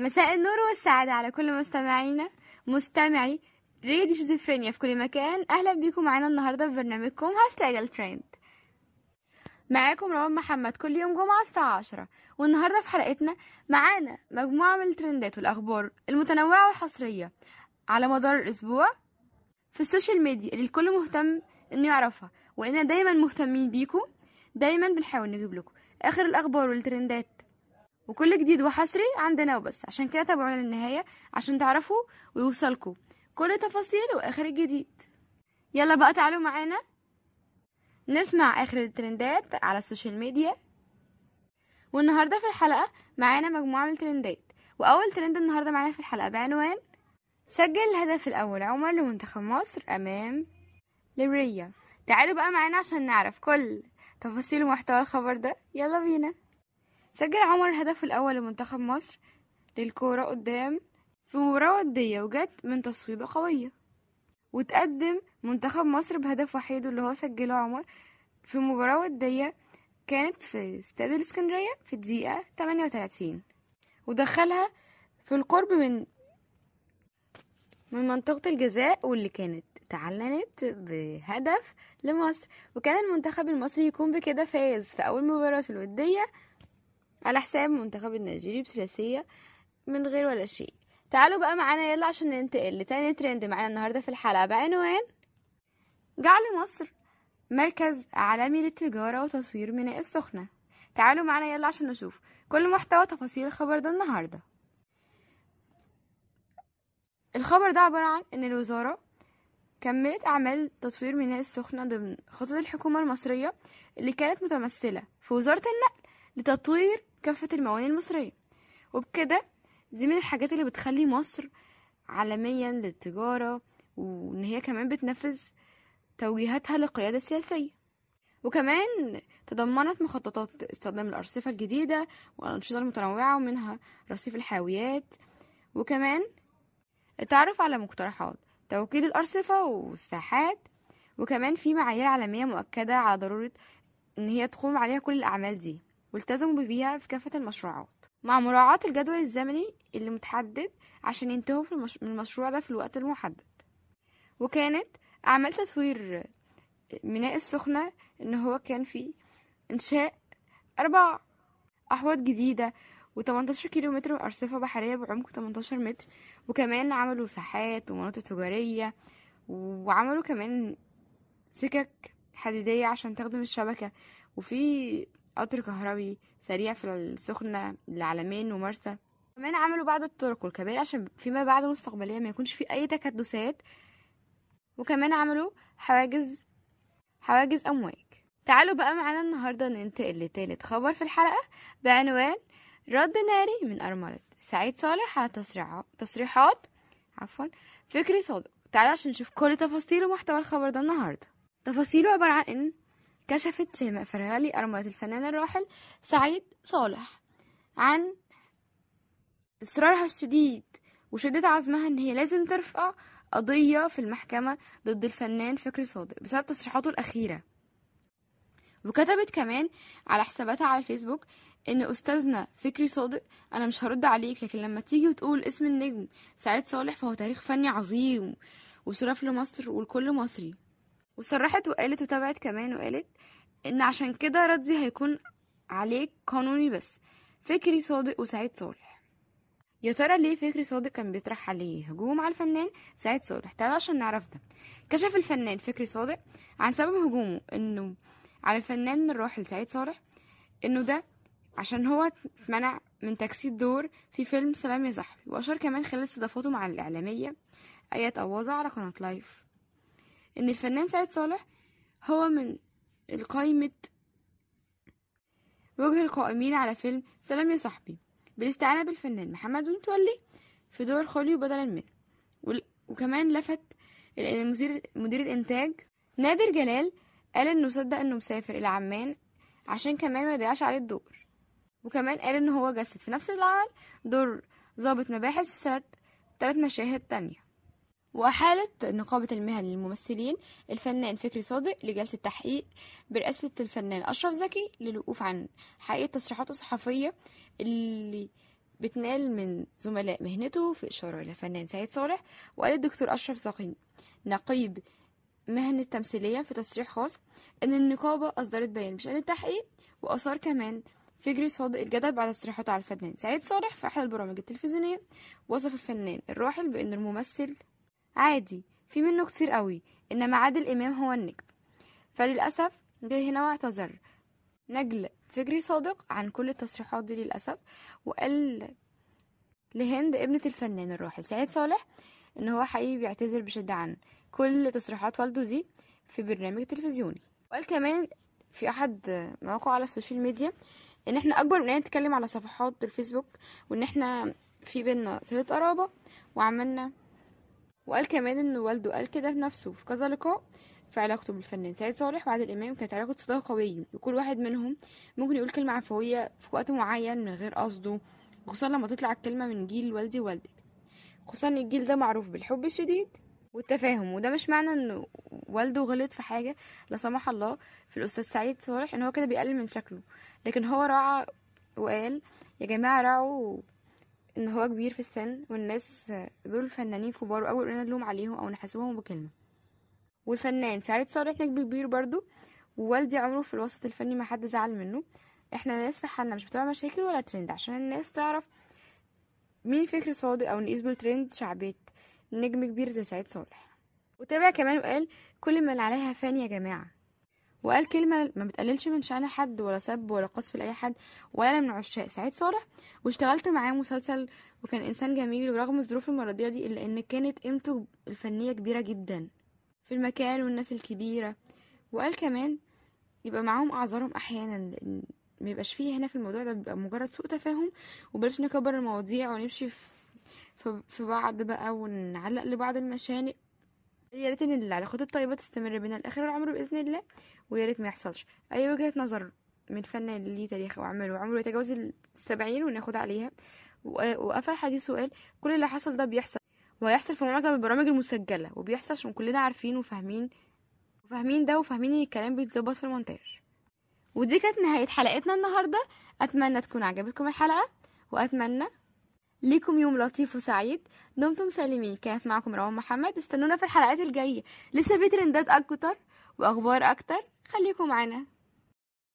مساء النور والسعادة على كل مستمعينا. مستمعي راديو شيزوفرينيا في كل مكان. أهلا بيكم معانا النهاردة في برنامجكم هاشتاج الترند معاكم روان محمد كل يوم جمعة الساعة عشرة. والنهاردة في حلقتنا معانا مجموعة من الترندات والأخبار المتنوعة والحصرية على مدار الأسبوع في ال social media اللي الكل مهتم إنه يعرفها. وإننا دايما مهتمين بيكم. دايما بنحاول نجيب لكم آخر الأخبار والترندات وكل جديد وحصري عندنا وبس. عشان كده تابعونا للنهاية عشان تعرفوا ويوصلكم كل تفاصيل وآخر الجديد. يلا بقى تعالوا معانا. نسمع آخر الترندات على ال social media. والنهاردة في الحلقة معانا مجموعة من الترندات. وأول ترند النهارده معانا في الحلقة بعنوان سجل الهدف الأول عمر لمنتخب مصر أمام ليبريا تعالوا بقى معانا عشان نعرف كل تفاصيل ومحتوى الخبر ده. يلا بينا. سجل عمر الهدف الأول لمنتخب مصر للكورة قدام في مباراة ودية وجت من تصويبة قوية. وتقدم منتخب مصر بهدف وحيد اللي هو سجله عمر في مباراة ودية كانت في استاد الإسكندرية في الدقيقة 38 ودخلها في القرب من من منطقة الجزاء واللي كانت تعلنت بهدف لمصر. وكان المنتخب المصري يكون بكده فاز في أول مباراة الودية على حساب المنتخب النيجيري بثلاثية من غير ولا شيء. تعالوا بقى معانا يلا عشان ننتقل لتاني ترند معانا النهاردة في الحلقة. بعنوان جعل مصر مركز عالمي للتجارة وتطوير ميناء السخنة. تعالوا معانا يلا عشان نشوف كل محتوى تفاصيل الخبر ده النهاردة. الخبر ده عبارة عن إن الوزارة كملت أعمال تطوير ميناء السخنة ضمن خطط الحكومة المصرية اللي كانت متمثلة في وزارة النقل لتطوير كافة الموانئ المصرية. وبكده دي من الحاجات اللي بتخلي مصر عالميا للتجارة وإن هي كمان بتنفذ توجيهاتها للقيادة السياسية وكمان تضمنت مخططات استخدام الأرصفة الجديدة والأنشطة المتنوعة ومنها رصيف الحاويات وكمان التعرف على مقترحات توكيد الأرصفة والساحات. وكمان في معايير عالمية مؤكدة على ضرورة إن هي تقوم عليها كل الأعمال دي. والتزموا بيها في كافة المشروعات. مع مراعاة الجدول الزمني اللي متحدد عشان ينتهوا في المش... من المشروع ده في الوقت المحدد. وكانت أعمال تطوير ميناء السخنة إن هو كان فيه إنشاء أربع أحواض جديدة و18 كيلو متر أرصفة بحرية بعمق 18 متر وكمان عملوا ساحات ومناطق تجارية وعملوا كمان سكك حديدية عشان تخدم الشبكة. وفي قطر كهربي سريع في السخنة العلمين ومرسى. كمان عملوا بعض الطرق والكباري عشان فيما بعد مستقبليا ما يكونش في أي تكدسات. وكمان عملوا حواجز حواجز أمواج. تعالوا بقى معانا النهاردة ننتقل لتالت خبر في الحلقة بعنوان رد ناري من أرملة. سعيد صالح على تصريحات تصريحات عفوا فكري صادق. تعالوا عشان نشوف كل تفاصيل ومحتوى الخبر ده النهاردة. تفاصيله عبارة عن إن كشفت شيماء فرغلي أرملة الفنان الراحل سعيد صالح عن إصرارها الشديد وشدة عزمها إن هي لازم ترفع قضية في المحكمة ضد الفنان فكري صادق بسبب تصريحاته الأخيرة. وكتبت كمان على حساباتها على الفيسبوك إن أستاذنا فكري صادق أنا مش هرد عليك لكن لما تيجي وتقول اسم النجم سعيد صالح فهو تاريخ فني عظيم وشرف لمصر ولكل مصري. وصرحت وقالت وتابعت كمان وقالت إن عشان كده ردي هيكون عليك قانوني بس. فكري صادق وسعيد صالح. يا ترى ليه فكري صادق كان بيطرح عليه هجوم على الفنان سعيد صالح؟ تعالوا عشان نعرف ده. كشف الفنان فكري صادق عن سبب هجومه إنه على الفنان الراحل سعيد صالح إنه ده عشان هو اتمنع من تجسيد دور في فيلم سلام يا صاحبي. وأشار كمان خلال استضافته مع الإعلامية آيات أواظة على قناة لايف إن الفنان سعيد صالح هو من القائمة وجه القائمين على فيلم سلام يا صاحبي بالاستعانة بالفنان محمد متولي في دور خوليو بدلا منه وكمان لفت المدير مدير الإنتاج نادر جلال قال إنه صدق إنه مسافر إلى عمان عشان كمان ما يضيعش عليه الدور. وكمان قال إن هو جسد في نفس العمل دور ضابط مباحث في سنة تلات مشاهد تانية. وأحالت نقابة المهن للممثلين الفنان فكري صادق لجلسة تحقيق برئاسة الفنان أشرف زكي للوقوف عن حقيقة تصريحاته الصحفية اللي بتنال من زملاء مهنته في إشارة إلى الفنان سعيد صالح وقال الدكتور أشرف زقين نقيب مهنة تمثيلية في تصريح خاص إن النقابة أصدرت بيان بشأن التحقيق وأثار كمان فكري صادق الجدل على تصريحاته على الفنان سعيد صالح في أحد البرامج التلفزيونية وصف الفنان الراحل بأن الممثل عادي في منه كتير قوي إنما عادل إمام هو النجم. فللأسف جه هنا واعتذر. نجل فكري صادق عن كل التصريحات دي للأسف وقال لهند ابنة الفنان الراحل. سعيد صالح إن هو حقيقي بيعتذر بشدة عن كل تصريحات والده دي في برنامج تلفزيوني. وقال كمان في أحد مواقعه على ال social media إن إحنا أكبر من نتكلم على صفحات الفيسبوك وإن إحنا في بينا صلة قرابة وعملنا وقال كمان إن والده قال كده بنفسه في كذا لقاء في علاقته بالفنان سعيد صالح وعادل إمام كانت علاقة صداقة قوية. وكل واحد منهم ممكن يقول كلمة عفوية في وقت معين من غير قصده خصوصا لما تطلع الكلمة من جيل والدي ووالدك. خصوصا إن الجيل ده معروف بالحب الشديد والتفاهم وده مش معنى إن والده غلط في حاجة لا سمح الله في الأستاذ سعيد صالح إن هو كده بيقلل من شكله. لكن هو راعى وقال يا جماعة راعوا إن هو كبير في السن والناس دول فنانين كبار واول قلنا نلوم عليهم أو نحاسبهم بكلمة. والفنان سعيد صالح نجم كبير برضو. ووالدي عمره في الوسط الفني ما حد زعل منه. إحنا ناس في حالنا مش بتوع مشاكل ولا ترند عشان الناس تعرف مين فكر صادق أو نقيس بالترند شعبية نجم كبير زي سعيد صالح. وتابع كمان وقال كل من عليها فان يا جماعة. وقال كلمة ما بتقللش من شأن حد ولا سب ولا قصف لأي حد ولا أنا من عشاق. سعيد صالح واشتغلت معاه مسلسل وكان إنسان جميل ورغم الظروف المرضية دي إلا إن كانت قيمته الفنية كبيرة جدا في المكان والناس الكبيرة. وقال كمان يبقى معاهم أعذارهم أحيانا ما يبقاش فيه هنا في الموضوع ده بيبقى مجرد سوء تفاهم وبلاش نكبر المواضيع ونمشي في بعض بقى ونعلق لبعض المشانق. يا ريت ان العلاقات الطيبة تستمر بينا لآخر العمر بإذن الله. ويا ريت ما يحصلش. أي وجهة نظر من فنان ليه تاريخ وعمل وعمره يتجاوز السبعين وناخد عليها. وقفل حديثه وقال كل اللي حصل ده بيحصل وهيحصل في معظم البرامج المسجلة وبيحصل عشان كلنا عارفين وفاهمين وفاهمين ده وفاهمين إن الكلام بيتظبط في المونتاج. ودي كانت نهاية حلقتنا النهارده. أتمنى تكون عجبتكم الحلقة وأتمنى ليكم يوم لطيف وسعيد. دمتم سالمين. كانت معكم روان محمد. استنونا في الحلقات الجاية. لسه في ترندات أكتر. وأخبار أكتر خليكم معانا